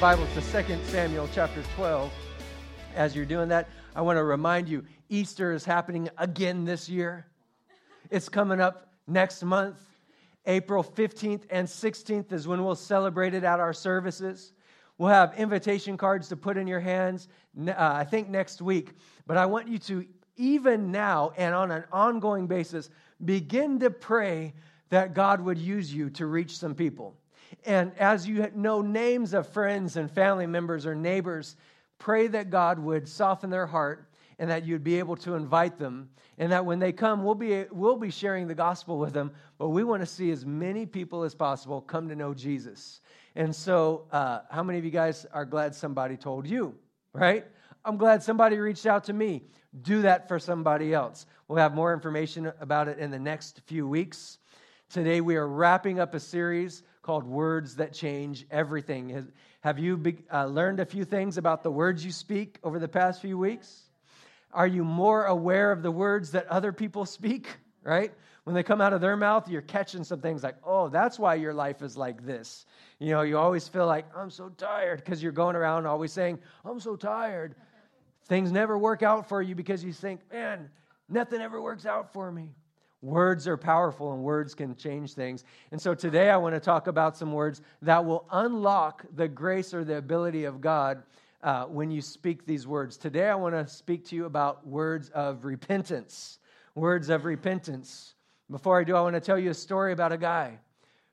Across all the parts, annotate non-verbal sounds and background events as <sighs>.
Bibles to 2 Samuel chapter 12. As you're doing that, I want to remind you Easter is happening again this year. It's coming up next month. April 15th and 16th is when we'll celebrate it at our services. We'll have invitation cards to put in your hands, uh, I think next week. But I want you to, even now and on an ongoing basis, begin to pray that God would use you to reach some people. And as you know names of friends and family members or neighbors, pray that God would soften their heart and that you'd be able to invite them. And that when they come we'll be we'll be sharing the gospel with them but we want to see as many people as possible come to know jesus. And so uh, how many of you guys are glad somebody told you right? I'm glad somebody reached out to me. Do that for somebody else. We'll have more information about it in the next few weeks today we are wrapping up a series called words that change everything have you uh, learned a few things about the words you speak over the past few weeks are you more aware of the words that other people speak, <laughs> right? When they come out of their mouth, you're catching some things like, oh, that's why your life is like this. You know, you always feel like, I'm so tired because you're going around always saying, I'm so tired. Things never work out for you because you think, man, nothing ever works out for me. Words are powerful and words can change things. And so today I want to talk about some words that will unlock the grace or the ability of God uh, when you speak these words. Today, I want to speak to you about words of repentance. Words of repentance. Before I do, I want to tell you a story about a guy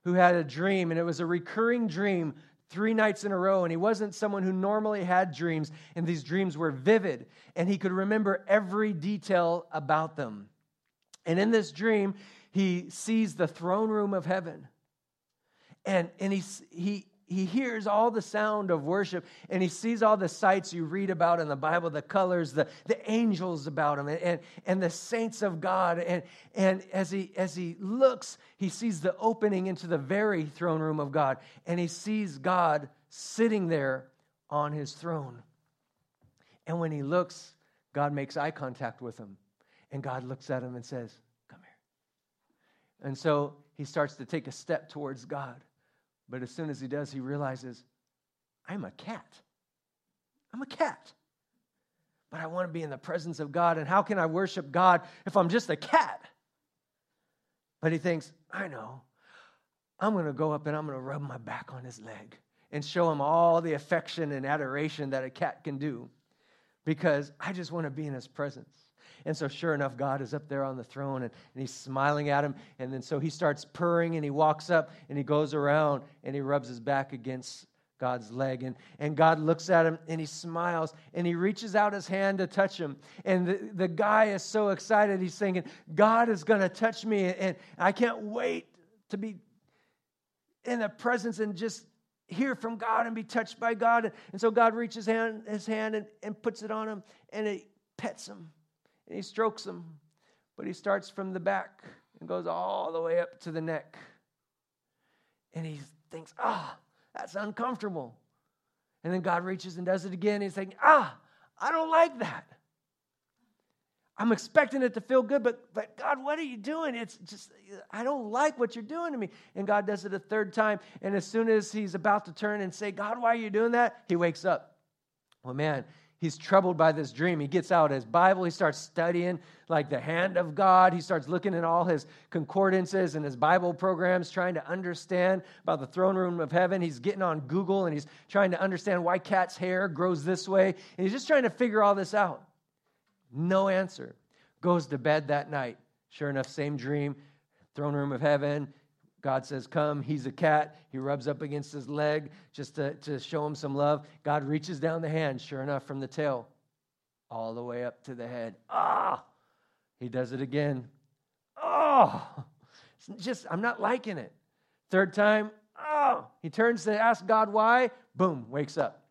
who had a dream, and it was a recurring dream three nights in a row. And he wasn't someone who normally had dreams, and these dreams were vivid, and he could remember every detail about them. And in this dream, he sees the throne room of heaven. And, and he, he, he hears all the sound of worship and he sees all the sights you read about in the Bible, the colors, the, the angels about him, and, and the saints of God. And, and as, he, as he looks, he sees the opening into the very throne room of God, and he sees God sitting there on his throne. And when he looks, God makes eye contact with him, and God looks at him and says, Come here. And so he starts to take a step towards God. But as soon as he does, he realizes, I'm a cat. I'm a cat. But I want to be in the presence of God. And how can I worship God if I'm just a cat? But he thinks, I know. I'm going to go up and I'm going to rub my back on his leg and show him all the affection and adoration that a cat can do because I just want to be in his presence. And so, sure enough, God is up there on the throne and, and he's smiling at him. And then so he starts purring and he walks up and he goes around and he rubs his back against God's leg. And, and God looks at him and he smiles and he reaches out his hand to touch him. And the, the guy is so excited. He's thinking, God is going to touch me. And I can't wait to be in the presence and just hear from God and be touched by God. And so God reaches hand, his hand and, and puts it on him and he pets him and he strokes him, but he starts from the back and goes all the way up to the neck. And he thinks, ah, that's uncomfortable. And then God reaches and does it again. He's saying, ah, I don't like that. I'm expecting it to feel good, but, but God, what are you doing? It's just, I don't like what you're doing to me. And God does it a third time. And as soon as he's about to turn and say, God, why are you doing that? He wakes up. Well, man, he's troubled by this dream. He gets out his Bible, he starts studying like the hand of God. He starts looking at all his concordances and his Bible programs, trying to understand about the throne room of heaven. He's getting on Google and he's trying to understand why cat's hair grows this way. And he's just trying to figure all this out. No answer. Goes to bed that night. Sure enough, same dream, throne room of heaven. God says, Come. He's a cat. He rubs up against his leg just to, to show him some love. God reaches down the hand, sure enough, from the tail all the way up to the head. Ah! He does it again. Oh! It's just, I'm not liking it. Third time, oh! He turns to ask God why. Boom, wakes up.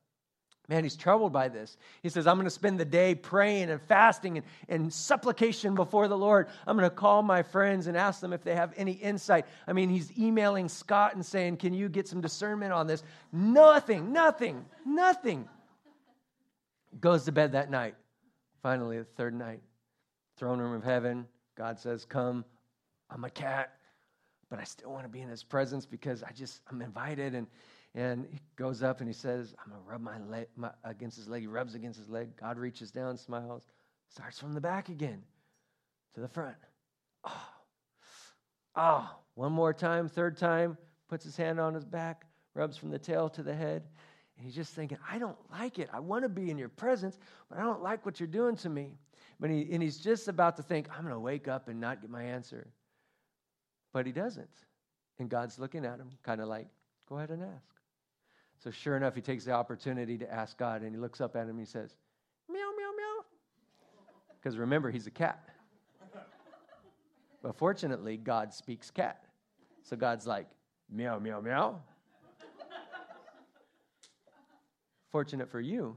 Man, he's troubled by this. He says, I'm going to spend the day praying and fasting and, and supplication before the Lord. I'm going to call my friends and ask them if they have any insight. I mean, he's emailing Scott and saying, Can you get some discernment on this? Nothing, nothing, nothing. Goes to bed that night. Finally, the third night, throne room of heaven, God says, Come. I'm a cat, but I still want to be in his presence because I just, I'm invited. And, and he goes up and he says, I'm going to rub my leg my, against his leg. He rubs against his leg. God reaches down, smiles, starts from the back again to the front. Oh, oh, one more time, third time, puts his hand on his back, rubs from the tail to the head. And he's just thinking, I don't like it. I want to be in your presence, but I don't like what you're doing to me. But he, and he's just about to think, I'm going to wake up and not get my answer. But he doesn't. And God's looking at him, kind of like, go ahead and ask. So sure enough, he takes the opportunity to ask God, and he looks up at him and he says, meow, meow, meow. Because remember, he's a cat. But fortunately, God speaks cat. So God's like, meow, meow, meow. Fortunate for you,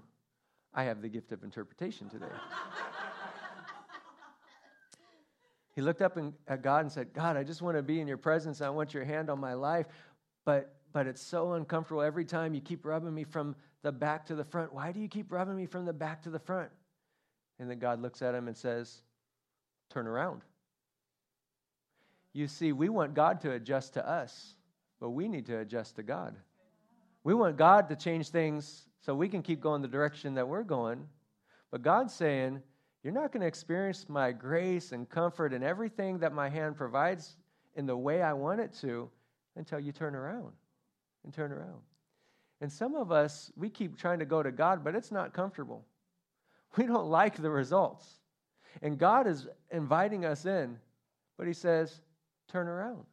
I have the gift of interpretation today. he looked up at God and said, God, I just want to be in your presence. I want your hand on my life. But, but it's so uncomfortable every time you keep rubbing me from the back to the front. Why do you keep rubbing me from the back to the front? And then God looks at him and says, Turn around. You see, we want God to adjust to us, but we need to adjust to God. We want God to change things so we can keep going the direction that we're going. But God's saying, You're not going to experience my grace and comfort and everything that my hand provides in the way I want it to until you turn around and turn around. And some of us, we keep trying to go to God, but it's not comfortable. <laughs> We don't like the results. And God is inviting us in, but He says, turn around.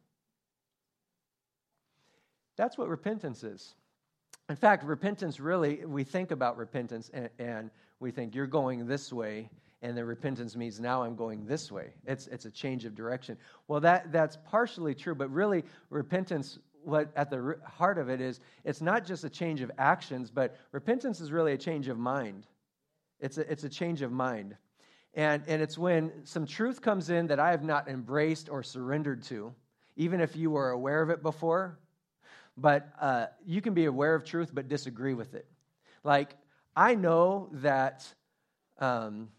That's what repentance is. In fact, repentance really, we think about repentance and, and, we think you're going this way, and then repentance means now I'm going this way. It's, it's a change of direction. Well, that, that's partially true, but really, repentance, what at the heart of it is, it's not just a change of actions, but repentance is really a change of mind. It's a, it's a change of mind. And, and it's when some truth comes in that I have not embraced or surrendered to, even if you were aware of it before. But uh, you can be aware of truth but disagree with it. Like, I know that. Um,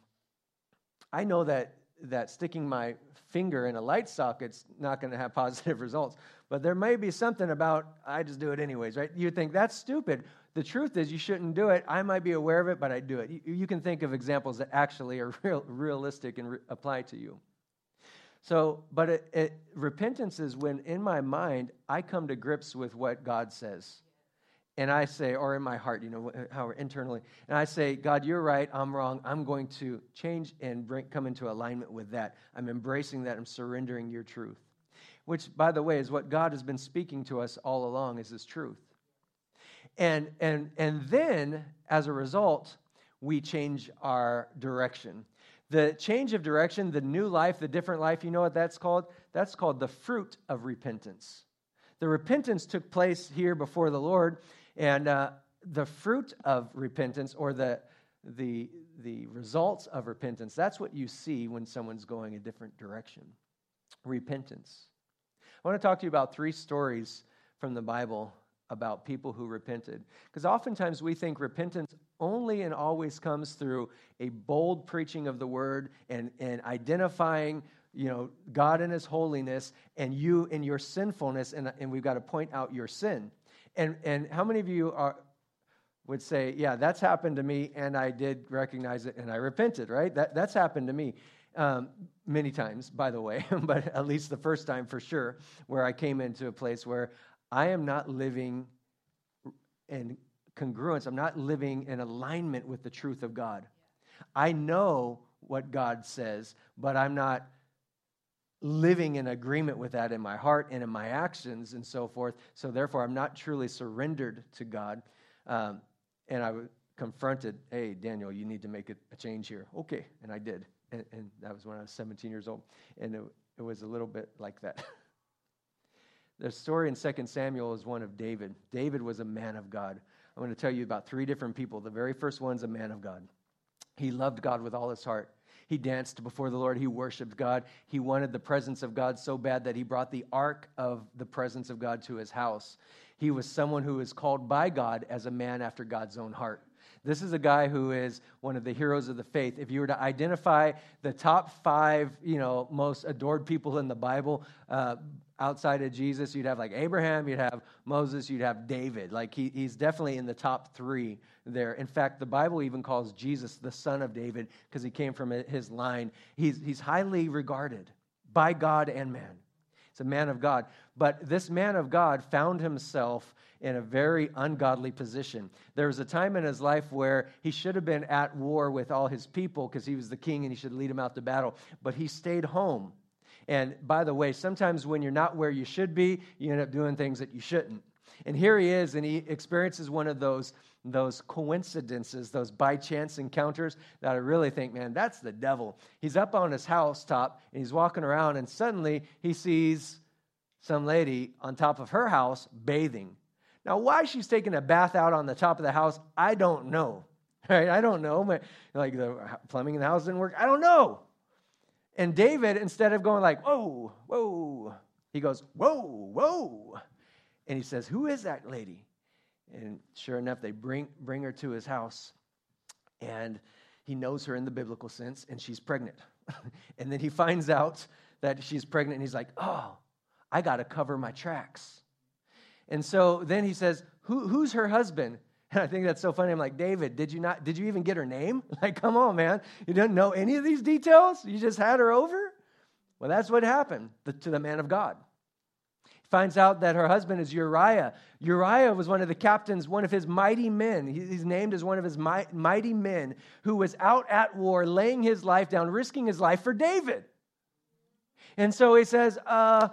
I know that that sticking my finger in a light socket's not going to have <laughs> positive results. But there may be something about I just do it anyways, right? You think that's stupid. The truth is, you shouldn't do it. I might be aware of it, but I do it. You, you can think of examples that actually are <laughs> real, realistic and re- apply to you. So, but it, it, repentance is when in my mind I come to grips with what God says. And I say, or in my heart, you know, how internally, and I say, God, you're right, I'm wrong. I'm going to change and bring, come into alignment with that. I'm embracing that. I'm surrendering your truth. Which, by the way, is what God has been speaking to us all along, is His truth. And, and, and then, as a result, we change our direction. The change of direction, the new life, the different life, you know what that's called? That's called the fruit of repentance. The repentance took place here before the Lord, and uh, the fruit of repentance, or the, the, the results of repentance, that's what you see when someone's going a different direction. Repentance. I want to talk to you about three stories from the Bible about people who repented. Because oftentimes we think repentance only and always comes through a bold preaching of the word and, and identifying you know god in his holiness and you in your sinfulness and, and we've got to point out your sin and and how many of you are would say yeah that's happened to me and i did recognize it and i repented right that, that's happened to me um, many times by the way <laughs> but at least the first time for sure where i came into a place where I am not living in congruence. I'm not living in alignment with the truth of God. I know what God says, but I'm not living in agreement with that in my heart and in my actions and so forth. So therefore, I'm not truly surrendered to God. Um, and I was confronted, hey, Daniel, you need to make a, change here. Okay. And I did. And, and, that was when I was 17 years old. And it, it was a little bit like that. <laughs> The story in 2 Samuel is one of David. David was a man of God. I'm going to tell you about three different people. The very first one's a man of God. He loved God with all his heart. He danced before the Lord. He worshiped God. He wanted the presence of God so bad that he brought the ark of the presence of God to his house. He was someone who was called by God as a man after God's own heart. This is a guy who is one of the heroes of the faith. If you were to identify the top five, you know, most adored people in the Bible, uh, outside of Jesus, you'd have like Abraham, you'd have Moses, you'd have David. Like he, he's definitely in the top three there. In fact, the Bible even calls Jesus the son of David because he came from his line. He's, he's highly regarded by God and man. He's a man of God. But this man of God found himself in a very ungodly position. There was a time in his life where he should have been at war with all his people because he was the king and he should lead them out to battle, but he stayed home. And by the way, sometimes when you're not where you should be, you end up doing things that you shouldn't. And here he is, and he experiences one of those, those coincidences, those by chance encounters that I really think, man, that's the devil. He's up on his housetop, and he's walking around, and suddenly he sees some lady on top of her house bathing. Now, why she's taking a bath out on the top of the house, I don't know. <laughs> Right? I don't know. Like the plumbing in the house didn't work. I don't know. And David, instead of going like, whoa, whoa, he goes, whoa, whoa. And he says, Who is that lady? And sure enough, they bring, bring her to his house. And he knows her in the biblical sense, and she's pregnant. <laughs> and then he finds out that she's pregnant, and he's like, Oh, I got to cover my tracks. And so then he says, Who, Who's her husband? And I think that's so funny. I'm like, David, did you not, did you even get her name? <laughs> Like, come on, man. You didn't know any of these details? You just had her over? Well, that's what happened to the man of God. He finds out that her husband is Uriah. Uriah was one of the captains, one of his mighty men. He's named as one of his mighty men who was out at war, laying his life down, risking his life for David. And so he says, uh,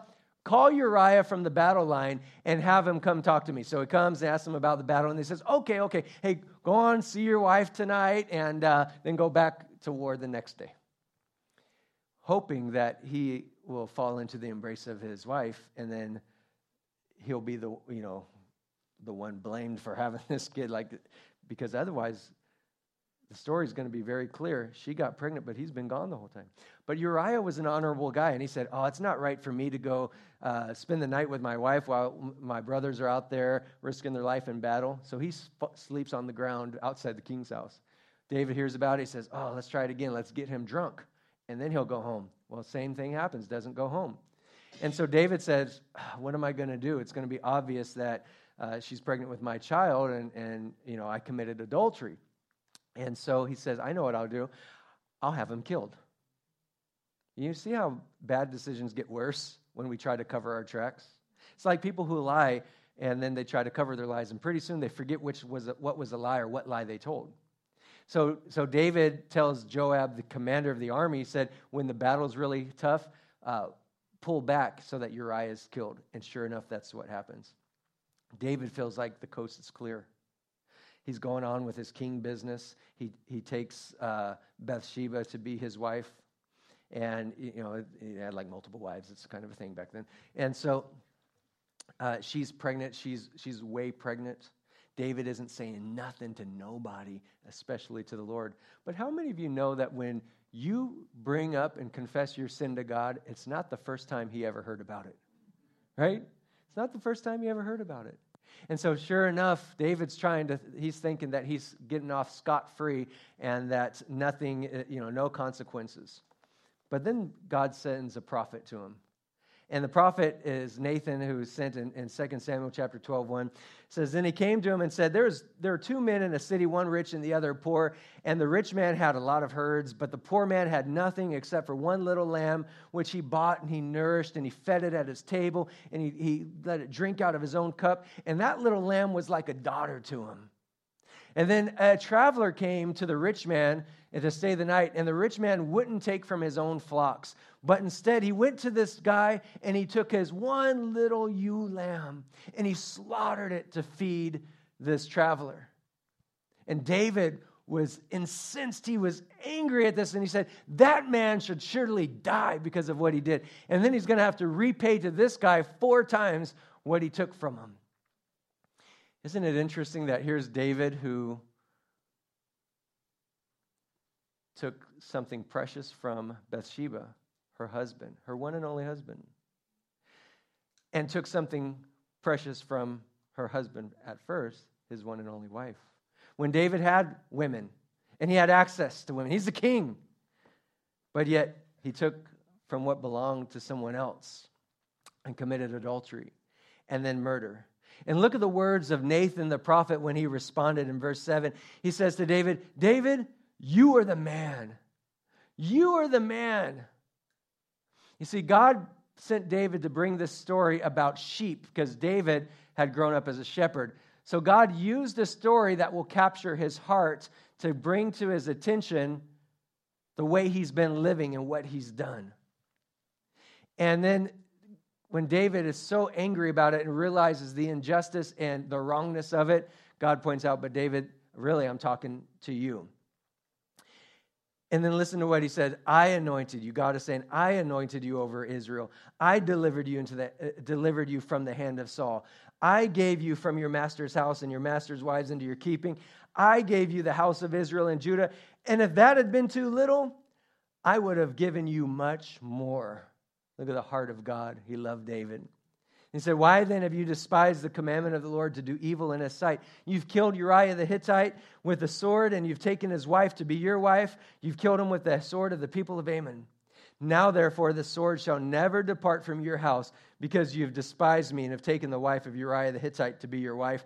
Call Uriah from the battle line and have him come talk to me. So he comes and asks him about the battle, and he says, Okay, okay, hey, go on, see your wife tonight, and uh, then go back to war the next day. Hoping that he will fall into the embrace of his wife, and then he'll be the, you know, the one blamed for having <laughs> this kid, like, because otherwise the story is going to be very clear. She got pregnant, but he's been gone the whole time. But Uriah was an honorable guy, and he said, Oh, it's not right for me to go uh, spend the night with my wife while my brothers are out there risking their life in battle. So he sp- sleeps on the ground outside the king's house. David hears about it. He says, Oh, let's try it again. Let's get him drunk, and then he'll go home. Well, same thing happens, doesn't go home. And so David says, What am I going to do? It's going to be obvious that uh, she's pregnant with my child, and, and you know, I committed adultery. And so he says, I know what I'll do. I'll have him killed. You see how bad decisions get worse when we try to cover our tracks? It's like people who lie and then they try to cover their lies, and pretty soon they forget which was what was a lie or what lie they told. So, so David tells Joab, the commander of the army, he said, when the battle's really tough, uh, pull back so that Uriah is killed. And sure enough, that's what happens. David feels like the coast is clear. He's going on with his king business. He, he takes uh, Bathsheba to be his wife. And, you know, he had like multiple wives. It's kind of a thing back then. And so uh, she's pregnant. She's, she's way pregnant. David isn't saying nothing to nobody, especially to the Lord. But how many of you know that when you bring up and confess your sin to God, it's not the first time he ever heard about it? Right? It's not the first time he ever heard about it. And so, sure enough, David's trying to, he's thinking that he's getting off scot free and that nothing, you know, no consequences. But then God sends a prophet to him. And the prophet is Nathan, who sent in, in 2 Samuel chapter 12, 1. says, Then he came to him and said, There's, There are two men in a city, one rich and the other poor. And the rich man had a lot of herds, but the poor man had nothing except for one little lamb, which he bought and he nourished and he fed it at his table and he, he let it drink out of his own cup. And that little lamb was like a daughter to him. And then a traveler came to the rich man to stay the night, and the rich man wouldn't take from his own flocks, but instead he went to this guy and he took his one little ewe lamb and he slaughtered it to feed this traveler. And David was incensed. He was angry at this, and he said, That man should surely die because of what he did. And then he's going to have to repay to this guy four times what he took from him. Isn't it interesting that here's David who took something precious from Bathsheba, her husband, her one and only husband, and took something precious from her husband at first, his one and only wife. When David had women and he had access to women, he's the king, but yet he took from what belonged to someone else. and committed adultery and then murder. And look at the words of Nathan the prophet when he responded in verse 7. He says to David, David, you are the man. You are the man. You see, God sent David to bring this story about sheep because David had grown up as a shepherd. So God used a story that will capture his heart to bring to his attention the way he's been living and what he's done. And then when David is so angry about it and realizes the injustice and the wrongness of it, God points out, but David, really, I'm talking to you. And then listen to what he said. I anointed you. God is saying, I anointed you over Israel. I delivered you into the uh, delivered you from the hand of Saul. I gave you from your master's house and your master's wives into your keeping. I gave you the house of Israel and Judah. And if that had been too little, I would have given you much more. Look at the heart of God. He loved David. He said, Why then have you despised the commandment of the Lord to do evil in his sight? You've killed Uriah the Hittite with a sword, and you've taken his wife to be your wife. You've killed him with the sword of the people of Ammon. Now, therefore, the sword shall never depart from your house, because you've despised me and have taken the wife of Uriah the Hittite to be your wife.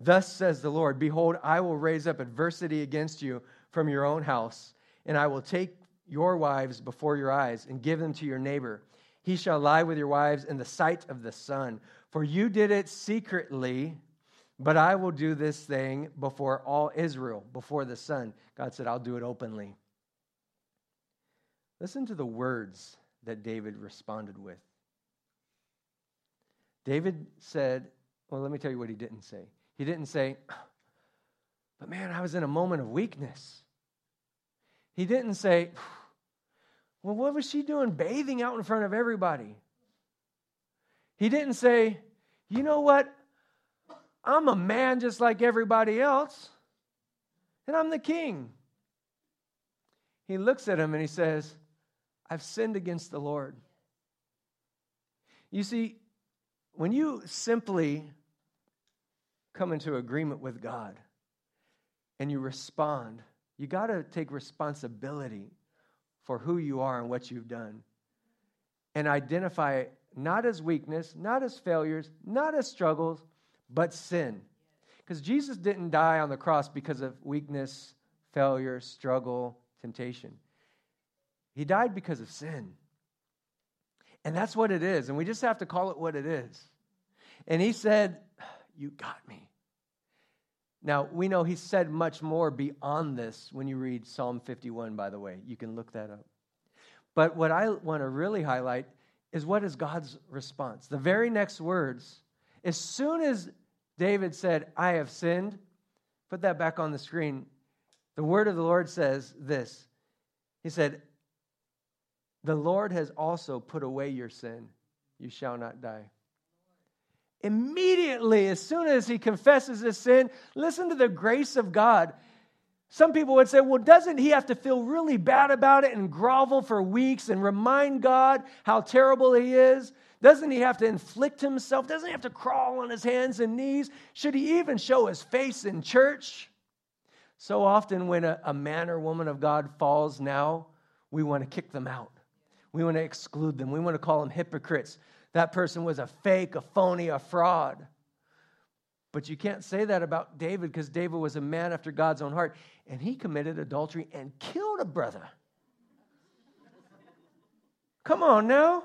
Thus says the Lord Behold, I will raise up adversity against you from your own house, and I will take your wives before your eyes and give them to your neighbor he shall lie with your wives in the sight of the sun. For you did it secretly, but I will do this thing before all Israel, before the sun. God said, I'll do it openly. Listen to the words that David responded with. David said, Well, let me tell you what he didn't say. He didn't say, But man, I was in a moment of weakness. He didn't say, well, what was she doing bathing out in front of everybody? He didn't say, you know what? I'm a man just like everybody else, and I'm the king. He looks at him and he says, I've sinned against the Lord. You see, when you simply come into agreement with God and you respond, you got to take responsibility for who you are and what you've done. And identify it not as weakness, not as failures, not as struggles, but sin. Because Jesus didn't die on the cross because of weakness, failure, struggle, temptation. He died because of sin. And that's what it is. And we just have to call it what it is. And he said, You got me. Now, we know he said much more beyond this when you read Psalm 51, by the way. You can look that up. But what I want to really highlight is what is God's response? The very next words, as soon as David said, I have sinned, put that back on the screen. The word of the Lord says this He said, The Lord has also put away your sin. You shall not die. Immediately, as soon as he confesses his sin, listen to the grace of God. Some people would say, well, doesn't he have to feel really bad about it and grovel for weeks and remind God how terrible he is? Doesn't he have to inflict himself? Doesn't he have to crawl on his hands and knees? Should he even show his face in church? So often, when a, a man or woman of God falls now, we want to kick them out. We want to exclude them. We want to call them hypocrites that person was a fake, a phony, a fraud. But you can't say that about David because David was a man after God's own heart and he committed adultery and killed a brother. Come on now.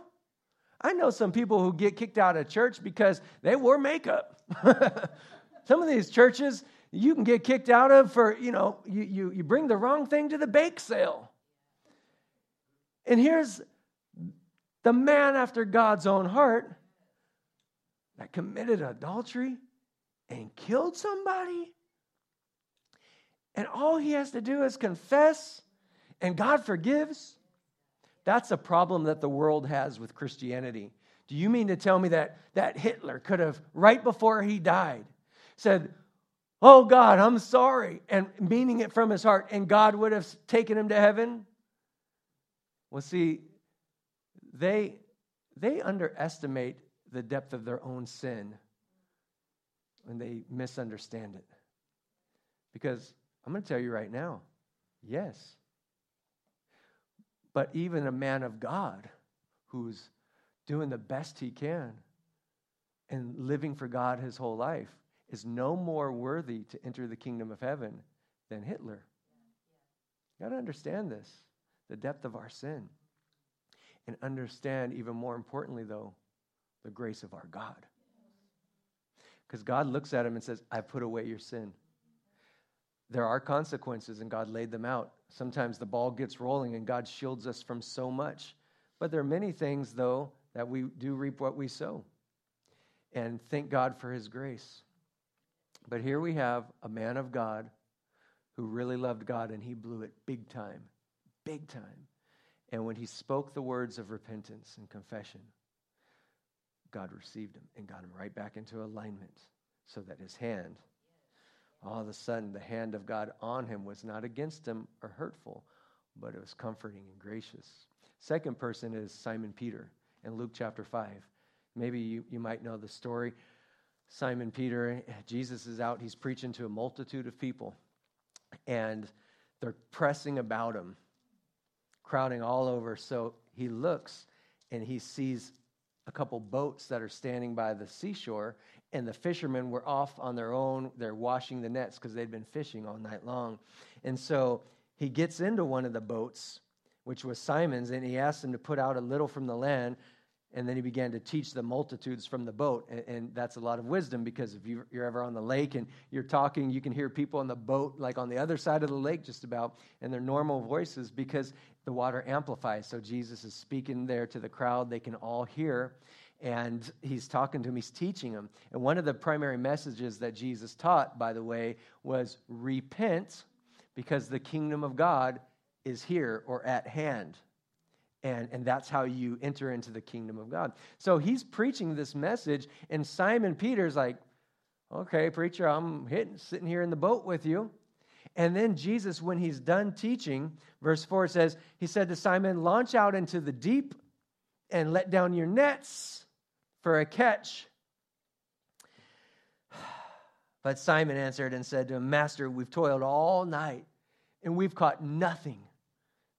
I know some people who get kicked out of church because they wore makeup. <laughs> some of these churches you can get kicked out of for, you know, you, you, you bring the wrong thing to the bake sale. And here's the man after God's own heart that committed adultery and killed somebody. And all he has to do is confess, and God forgives. That's a problem that the world has with Christianity. Do you mean to tell me that, that Hitler could have, right before he died, said, Oh God, I'm sorry, and meaning it from his heart, and God would have taken him to heaven? Well, see, they, they underestimate the depth of their own sin when they misunderstand it. Because I'm going to tell you right now yes. But even a man of God who's doing the best he can and living for God his whole life is no more worthy to enter the kingdom of heaven than Hitler. You got to understand this the depth of our sin. And understand, even more importantly, though, the grace of our God. Because God looks at him and says, I put away your sin. There are consequences, and God laid them out. Sometimes the ball gets rolling, and God shields us from so much. But there are many things, though, that we do reap what we sow. And thank God for his grace. But here we have a man of God who really loved God, and he blew it big time, big time. And when he spoke the words of repentance and confession, God received him and got him right back into alignment so that his hand, all of a sudden, the hand of God on him was not against him or hurtful, but it was comforting and gracious. Second person is Simon Peter in Luke chapter 5. Maybe you, you might know the story. Simon Peter, Jesus is out, he's preaching to a multitude of people, and they're pressing about him, crowding all over. So he looks and he sees a couple boats that are standing by the seashore, and the fishermen were off on their own. They're washing the nets because they'd been fishing all night long. And so he gets into one of the boats, which was Simon's, and he asks him to put out a little from the land and then he began to teach the multitudes from the boat. And, and that's a lot of wisdom because if you, are ever on the lake and you're talking, you can hear people on the boat, like on the other side of the lake, just about, in their normal voices because the water amplifies. So Jesus is speaking there to the crowd, they can all hear. And he's talking to them, he's teaching them. And one of the primary messages that Jesus taught, by the way, was repent because the kingdom of God is here or at hand. And, and that's how you enter into the kingdom of God. So he's preaching this message, and Simon Peter's like, okay, preacher, I'm hitting, sitting here in the boat with you. And then Jesus, when he's done teaching, verse 4 says, He said to Simon, Launch out into the deep and let down your nets for a catch. <sighs> But Simon answered and said to him, Master, we've toiled all night and we've caught nothing.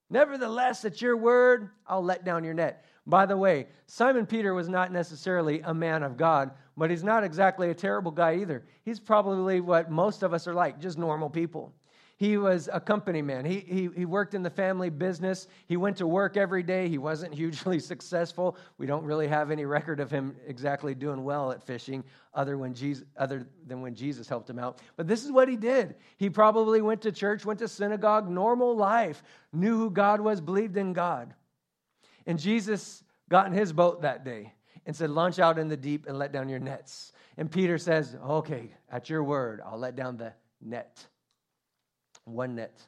Nevertheless, at your word, I'll let down your net. By the way, Simon Peter was not necessarily a man of God, but he's not exactly a terrible guy either. He's probably what most of us are like, just normal people. He was a company man. He, he, he worked in the family business. He went to work every day. He wasn't <laughs> hugely successful. We don't really have any record of him exactly doing well at fishing other, when Jesus, other than when Jesus helped him out. But this is what he did. He probably went to church, went to synagogue, normal life, knew who God was, believed in God. And Jesus got in his boat that day and said, Launch out in the deep and let down your nets. And Peter says, Okay, at your word, I'll let down the net one net.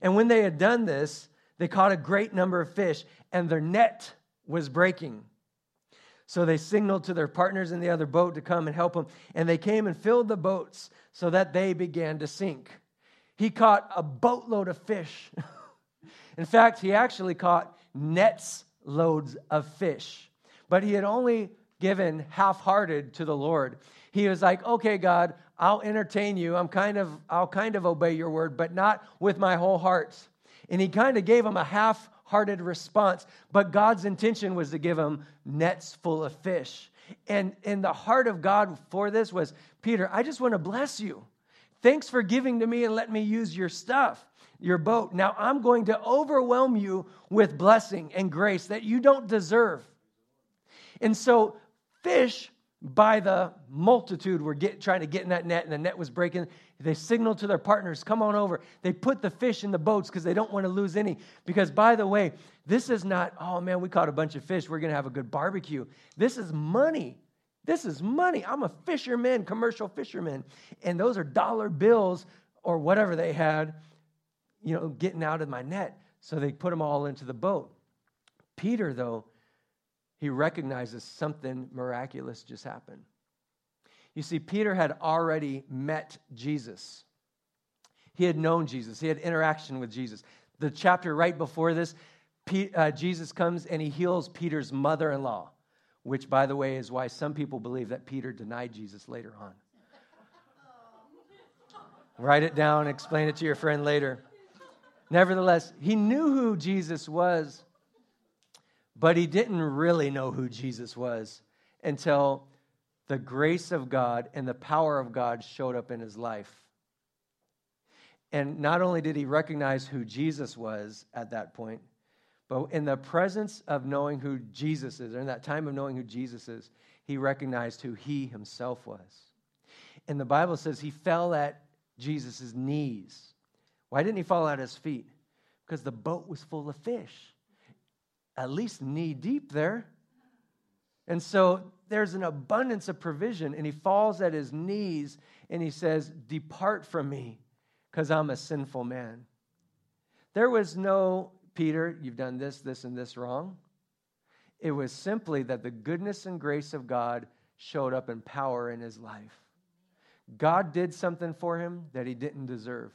And when they had done this, they caught a great number of fish, and their net was breaking. So they signaled to their partners in the other boat to come and help them, and they came and filled the boats so that they began to sink. He caught a boatload of fish. <laughs> in fact, he actually caught nets loads of fish, but he had only given half hearted to the Lord. He was like, okay, God, I'll entertain you. I'm kind of, I'll kind of obey your word, but not with my whole heart. And he kind of gave him a half hearted response, but God's intention was to give him nets full of fish. And, and the heart of God for this was Peter, I just want to bless you. Thanks for giving to me and let me use your stuff, your boat. Now I'm going to overwhelm you with blessing and grace that you don't deserve. And so, fish by the multitude were get, trying to get in that net, and the net was breaking. They signaled to their partners, Come on over. They put the fish in the boats because they don't want to lose any. Because, by the way, this is not, oh man, we caught a bunch of fish. We're going to have a good barbecue. This is money. This is money. I'm a fisherman, commercial fisherman. And those are dollar bills or whatever they had, you know, getting out of my net. So they put them all into the boat. Peter, though, he recognizes something miraculous just happened. You see, Peter had already met Jesus. He had known Jesus, he had interaction with Jesus. The chapter right before this, uh, Jesus comes and he heals Peter's mother in law, which, by the way, is why some people believe that Peter denied Jesus later on. Write it down, explain it to your friend later. Nevertheless, he knew who Jesus was But he didn't really know who Jesus was until the grace of God and the power of God showed up in his life. And not only did he recognize who Jesus was at that point, but in the presence of knowing who Jesus is, or in that time of knowing who Jesus is, he recognized who he himself was. And the Bible says he fell at Jesus' knees. Why didn't he fall at his feet? Because the boat was full of fish, at least knee deep there. And so there's an abundance of provision, and he falls at his knees and he says, Depart from me, because I'm a sinful man. There was no, Peter, you've done this, this, and this wrong. It was simply that the goodness and grace of God showed up in power in his life. God did something for him that he didn't deserve.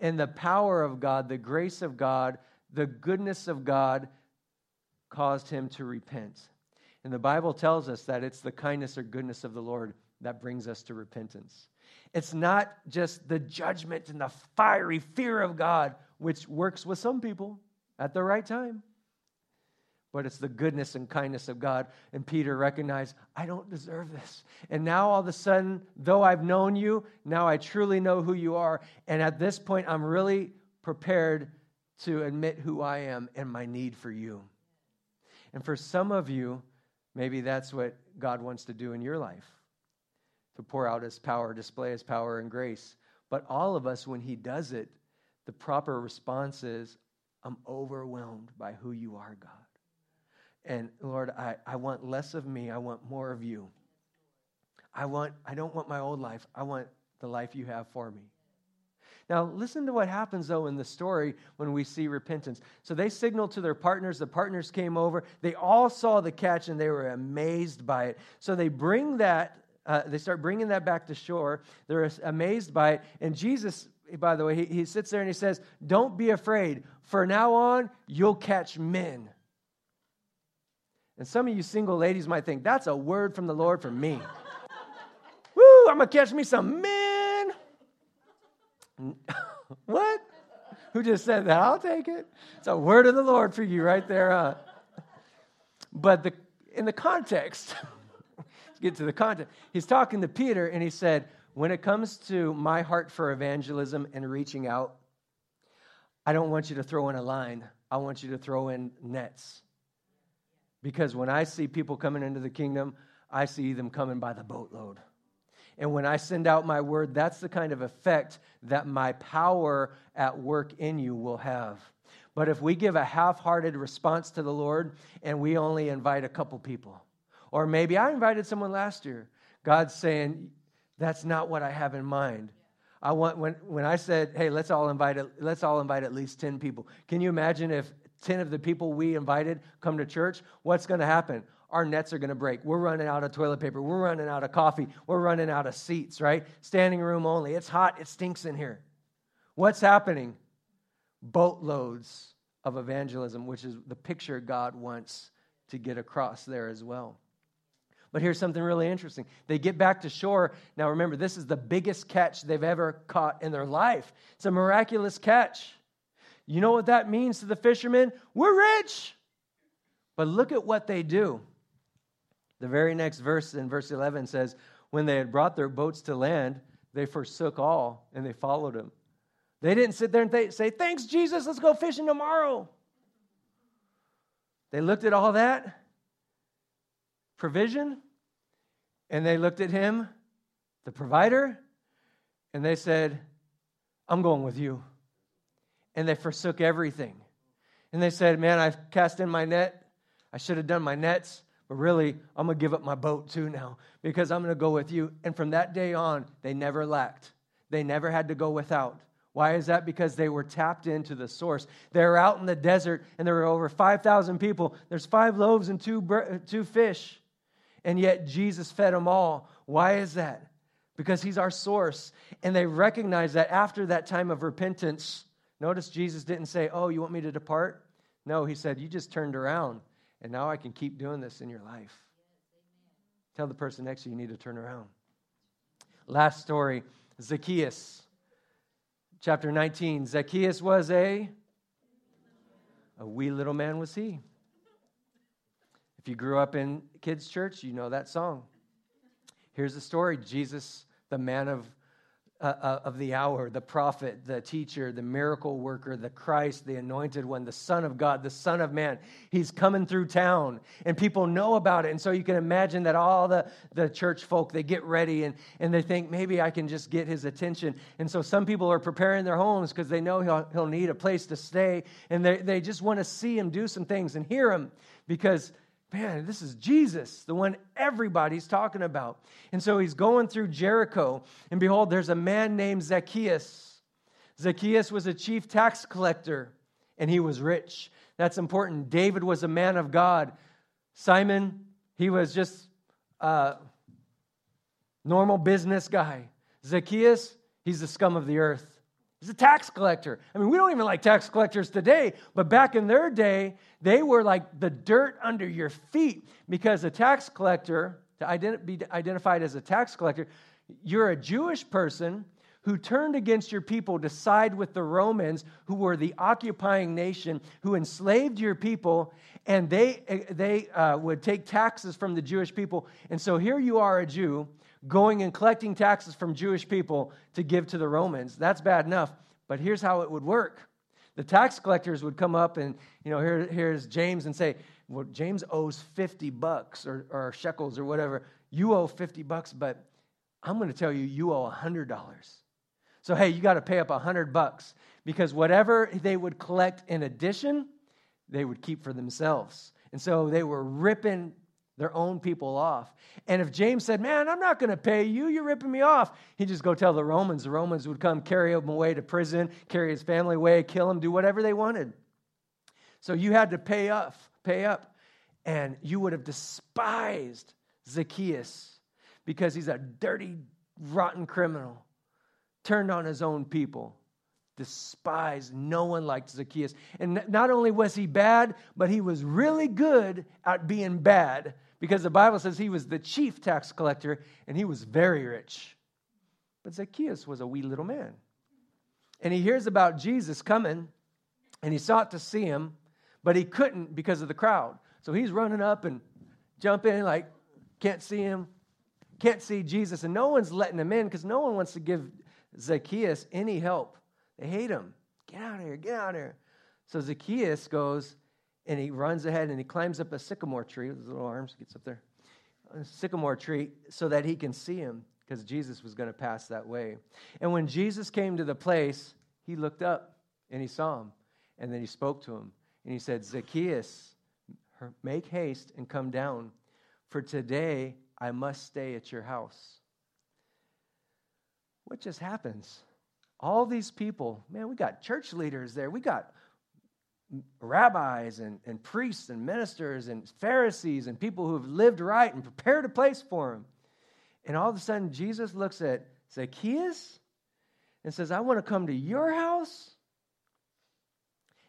And the power of God, the grace of God, the goodness of God caused him to repent. And the Bible tells us that it's the kindness or goodness of the Lord that brings us to repentance. It's not just the judgment and the fiery fear of God, which works with some people at the right time but it's the goodness and kindness of God. And Peter recognized, I don't deserve this. And now all of a sudden, though I've known you, now I truly know who you are. And at this point, I'm really prepared to admit who I am and my need for you. And for some of you, maybe that's what God wants to do in your life to pour out his power, display his power and grace. But all of us, when he does it, the proper response is, I'm overwhelmed by who you are, God. And Lord, I, I want less of me. I want more of you. I want I don't want my old life. I want the life you have for me. Now, listen to what happens, though, in the story when we see repentance. So they signaled to their partners. The partners came over. They all saw the catch and they were amazed by it. So they bring that, uh, they start bringing that back to shore. They're amazed by it. And Jesus, by the way, he, he sits there and he says, Don't be afraid. For now on, you'll catch men. And some of you single ladies might think, that's a word from the Lord for me. <laughs> Woo, I'm going to catch me some men. What? Who just said that? I'll take it. It's a word of the Lord for you right there. Uh. But the, in the context, <laughs> let's get to the context. He's talking to Peter and he said, when it comes to my heart for evangelism and reaching out, I don't want you to throw in a line. I want you to throw in nets. Because when I see people coming into the kingdom, I see them coming by the boatload. And when I send out my word, that's the kind of effect that my power at work in you will have. But if we give a half hearted response to the Lord and we only invite a couple people, or maybe I invited someone last year, God's saying, that's not what I have in mind. I want when, when I said, hey, let's all invite let's all invite at least 10 people. Can you imagine if 10 of the people we invited come to church, what's going to happen? Our nets are going to break. We're running out of toilet paper. We're running out of coffee. We're running out of seats, right? Standing room only. It's hot. It stinks in here. What's happening? Boatloads of evangelism, which is the picture God wants to get across there as well. But here's something really interesting. They get back to shore. Now, remember, this is the biggest catch they've ever caught in their life. It's a miraculous catch. You know what that means to the fishermen? We're rich. But look at what they do. The very next verse in verse 11 says, When they had brought their boats to land, they forsook all and they followed him. They didn't sit there and th- say, Thanks, Jesus, let's go fishing tomorrow. They looked at all that provision and they looked at him, the provider, and they said, I'm going with you and they forsook everything. And they said, Man, I've cast in my net. I should have done my nets, but really, I'm going to give up my boat too now because I'm going to go with you. And from that day on, they never lacked. They never had to go without. Why is that? Because they were tapped into the source. They were out in the desert and there were over 5,000 people. There's five loaves and two, uh, two fish. And yet Jesus fed them all. Why is that? Because he's our source. And they recognize that after that time of repentance, Notice Jesus didn't say, Oh, you want me to depart? No, he said, You just turned around, and now I can keep doing this in your life. Tell the person next to you, you need to turn around. Last story Zacchaeus. Chapter 19. Zacchaeus was a, a wee little man, was he? If you grew up in kids' church, you know that song. Here's the story Jesus, the man of uh, uh, of the hour, the prophet, the teacher, the miracle worker, the Christ, the anointed one, the Son of God, the Son of Man. He's coming through town and people know about it. And so you can imagine that all the, the church folk, they get ready and, and they think, maybe I can just get his attention. And so some people are preparing their homes because they know he'll, he'll need a place to stay and they, they just want to see him do some things and hear him because Man, this is Jesus, the one everybody's talking about. And so he's going through Jericho, and behold, there's a man named Zacchaeus. Zacchaeus was a chief tax collector, and he was rich. That's important. David was a man of God. Simon, he was just a normal business guy. Zacchaeus, he's the scum of the earth. He's a tax collector. I mean, we don't even like tax collectors today, but back in their day, they were like the dirt under your feet because a tax collector, to ident- be identified as a tax collector, you're a Jewish person who turned against your people to side with the Romans, who were the occupying nation, who enslaved your people, and they, they uh, would take taxes from the Jewish people. And so here you are, a Jew, going and collecting taxes from Jewish people to give to the Romans. That's bad enough. But here's how it would work the tax collectors would come up and, you know, here, here's James and say, well, James owes 50 bucks or, or shekels or whatever. You owe 50 bucks, but I'm going to tell you, you owe $100. So, hey, you got to pay up a 100 bucks because whatever they would collect in addition, they would keep for themselves. And so they were ripping their own people off. And if James said, Man, I'm not going to pay you, you're ripping me off, he'd just go tell the Romans. The Romans would come carry him away to prison, carry his family away, kill him, do whatever they wanted. So you had to pay up, pay up. And you would have despised Zacchaeus because he's a dirty, rotten criminal, turned on his own people despised. No one liked Zacchaeus. And not only was he bad, but he was really good at being bad because the Bible says he was the chief tax collector and he was very rich. But Zacchaeus was a wee little man. And he hears about Jesus coming and he sought to see him, but he couldn't because of the crowd. So he's running up and jumping, like, can't see him, can't see Jesus. And no one's letting him in because no one wants to give Zacchaeus any help. They hate him. Get out of here, get out of here. So Zacchaeus goes and he runs ahead and he climbs up a sycamore tree with his little arms, gets up there, a sycamore tree, so that he can see him because Jesus was going to pass that way. And when Jesus came to the place, he looked up and he saw him. And then he spoke to him and he said, Zacchaeus, make haste and come down, for today I must stay at your house. What just happens? All these people, man, we got church leaders there. We got rabbis and, and priests and ministers and Pharisees and people who have lived right and prepared a place for him. And all of a sudden, Jesus looks at Zacchaeus and says, I want to come to your house.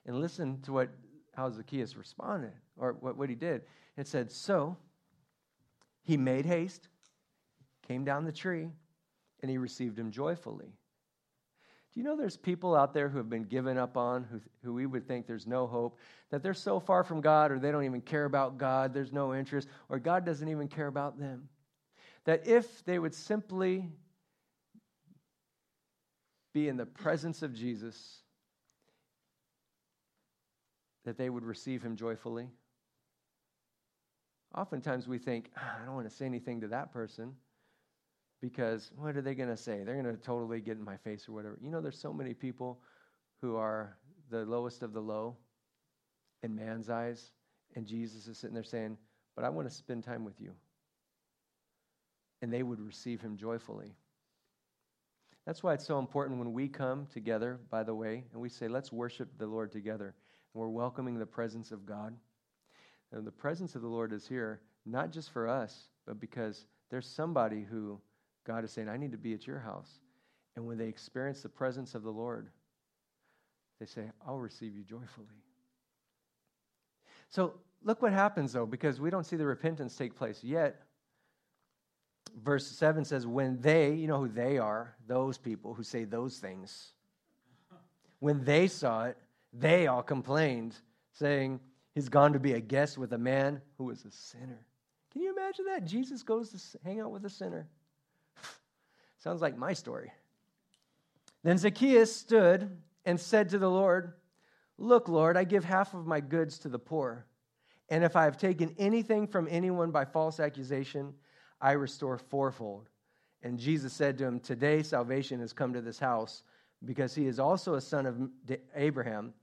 And listen to what how Zacchaeus responded, or what, what he did. It said, So he made haste, came down the tree, and he received him joyfully. Do you know there's people out there who have been given up on, who, who we would think there's no hope, that they're so far from God or they don't even care about God, there's no interest, or God doesn't even care about them? That if they would simply be in the presence of Jesus, that they would receive him joyfully. Oftentimes we think, ah, I don't want to say anything to that person because what are they going to say? They're going to totally get in my face or whatever. You know, there's so many people who are the lowest of the low in man's eyes, and Jesus is sitting there saying, But I want to spend time with you. And they would receive him joyfully. That's why it's so important when we come together, by the way, and we say, Let's worship the Lord together. And we're welcoming the presence of God. And the presence of the Lord is here, not just for us, but because there's somebody who God is saying, I need to be at your house. And when they experience the presence of the Lord, they say, I'll receive you joyfully. So look what happens, though, because we don't see the repentance take place yet. Verse 7 says, When they, you know who they are, those people who say those things, when they saw it, they all complained, saying, He's gone to be a guest with a man who is a sinner. Can you imagine that? Jesus goes to hang out with a sinner. Sounds like my story. Then Zacchaeus stood and said to the Lord, Look, Lord, I give half of my goods to the poor. And if I have taken anything from anyone by false accusation, I restore fourfold. And Jesus said to him, Today salvation has come to this house, because he is also a son of Abraham.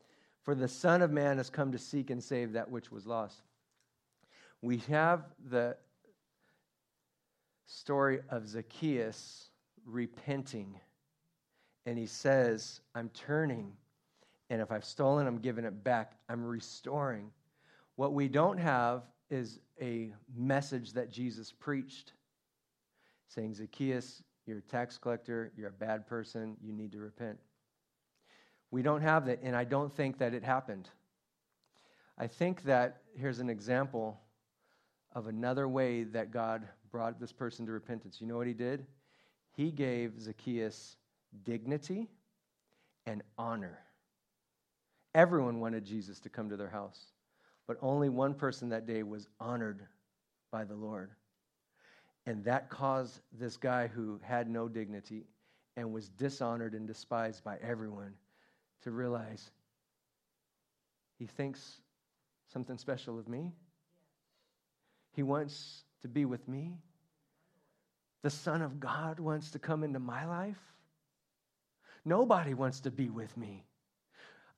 For the Son of Man has come to seek and save that which was lost. We have the story of Zacchaeus repenting. And he says, I'm turning. And if I've stolen, I'm giving it back. I'm restoring. What we don't have is a message that Jesus preached saying, Zacchaeus, you're a tax collector, you're a bad person, you need to repent. We don't have that, and I don't think that it happened. I think that here's an example of another way that God brought this person to repentance. You know what he did? He gave Zacchaeus dignity and honor. Everyone wanted Jesus to come to their house, but only one person that day was honored by the Lord. And that caused this guy who had no dignity and was dishonored and despised by everyone to realize he thinks something special of me. He wants to be with me. The Son of God wants to come into my life. Nobody wants to be with me.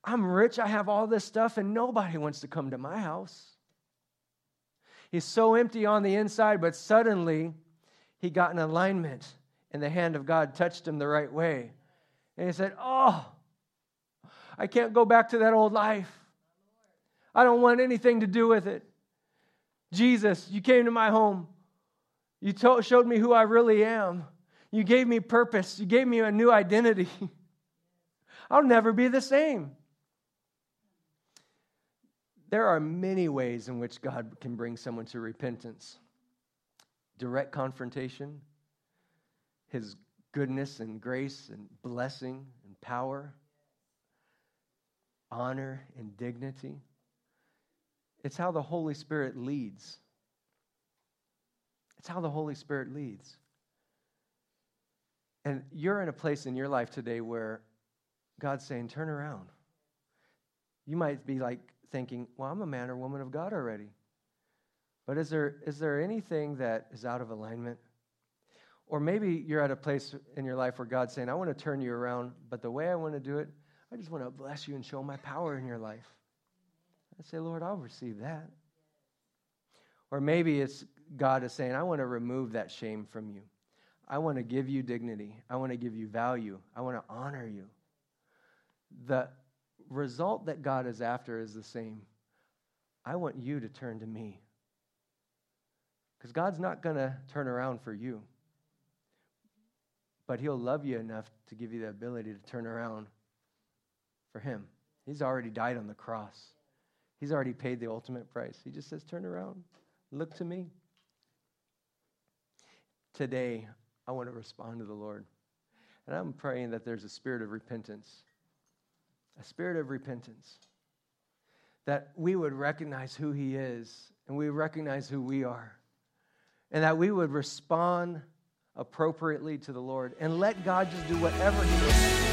I'm rich, I have all this stuff, and nobody wants to come to my house. He's so empty on the inside, but suddenly he got an alignment and the hand of God touched him the right way. And he said, Oh, I can't go back to that old life. I don't want anything to do with it. Jesus, you came to my home. You showed me who I really am. You gave me purpose. You gave me a new identity. <laughs> I'll never be the same. There are many ways in which God can bring someone to repentance direct confrontation, His goodness and grace and blessing and power, honor and dignity. It's how the Holy Spirit leads. It's how the Holy Spirit leads. And you're in a place in your life today where God's saying, turn around. You might be like, thinking, well, I'm a man or woman of God already. But is there, is there anything that is out of alignment? Or maybe you're at a place in your life where God's saying, I want to turn you around, but the way I want to do it, I just want to bless you and show my power in your life. I say, Lord, I'll receive that. Or maybe it's God is saying, I want to remove that shame from you. I want to give you dignity. I want to give you value. I want to honor you. The result that God is after is the same. I want you to turn to me. Because God's not going to turn around for you. But He'll love you enough to give you the ability to turn around for Him. He's already died on the cross, He's already paid the ultimate price. He just says, Turn around, look to me. Today, I want to respond to the Lord. And I'm praying that there's a spirit of repentance a spirit of repentance. That we would recognize who He is and we recognize who we are. And that we would respond appropriately to the Lord and let God just do whatever He wants.